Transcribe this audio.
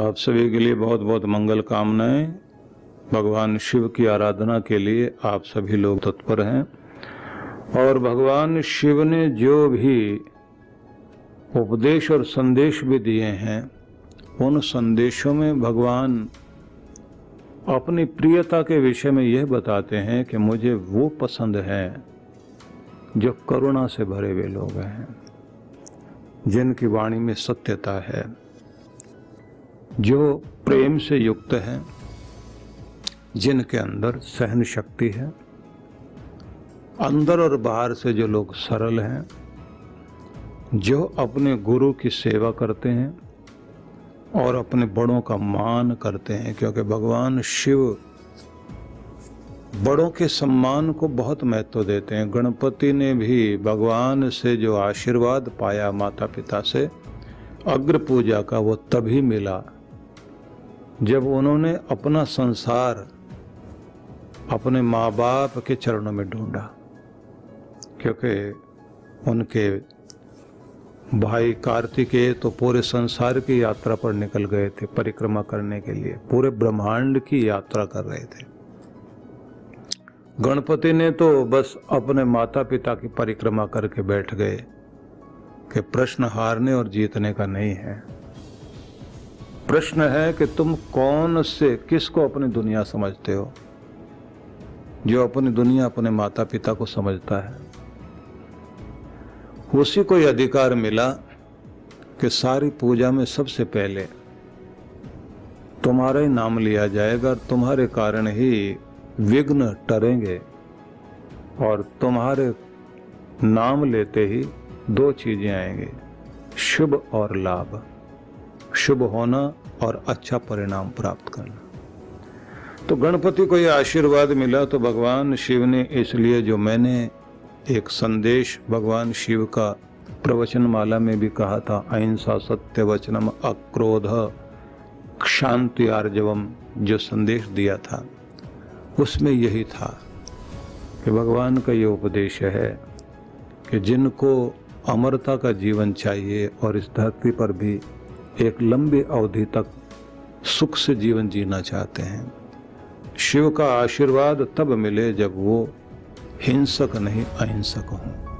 आप सभी के लिए बहुत बहुत मंगल कामनाएँ। भगवान शिव की आराधना के लिए आप सभी लोग तत्पर हैं। और भगवान शिव ने जो भी उपदेश और संदेश भी दिए हैं, उन संदेशों में भगवान अपनी प्रियता के विषय में यह बताते हैं कि मुझे वो पसंद है जो करुणा से भरे हुए लोग हैं, जिनकी वाणी में सत्यता है। जो प्रेम से युक्त हैं, जिनके अंदर सहन शक्ति है, अंदर और बाहर से जो लोग सरल हैं, जो अपने गुरु की सेवा करते हैं और अपने बड़ों का मान करते हैं, क्योंकि भगवान शिव बड़ों के सम्मान को बहुत महत्व देते हैं। गणपति ने भी भगवान से जो आशीर्वाद पाया माता पिता से, अग्र पूजा का वो तभी मिला जब उन्होंने अपना संसार अपने माँ बाप के चरणों में ढूंढा, क्योंकि उनके भाई कार्तिकेय तो पूरे संसार की यात्रा पर निकल गए थे परिक्रमा करने के लिए, पूरे ब्रह्मांड की यात्रा कर रहे थे। गणपति ने तो बस अपने माता पिता की परिक्रमा करके बैठ गए कि प्रश्न हारने और जीतने का नहीं है। प्रश्न है कि तुम कौन से, किसको अपनी दुनिया समझते हो? जो अपनी दुनिया अपने माता पिता को समझता है। उसी को यह अधिकार मिला कि सारी पूजा में सबसे पहले तुम्हारा ही नाम लिया जाएगा और तुम्हारे कारण ही विघ्न टरेंगे और तुम्हारे नाम लेते ही दो चीज़ें आएँगे, शुभ और लाभ। शुभ होना और अच्छा परिणाम प्राप्त करना। तो गणपति को यह आशीर्वाद मिला तो भगवान शिव ने इसलिए जो मैंने एक संदेश भगवान शिव का प्रवचन माला में भी कहा था, अहिंसा सत्य वचनम अक्रोध शांति आर्जवम, जो संदेश दिया था, उसमें यही था कि भगवान का ये उपदेश है कि जिनको अमरता का जीवन चाहिए और इस धरती पर भी एक लंबी अवधि तक सुख से जीवन जीना चाहते हैं। शिव का आशीर्वाद तब मिले जब वो हिंसक नहीं अहिंसक हों।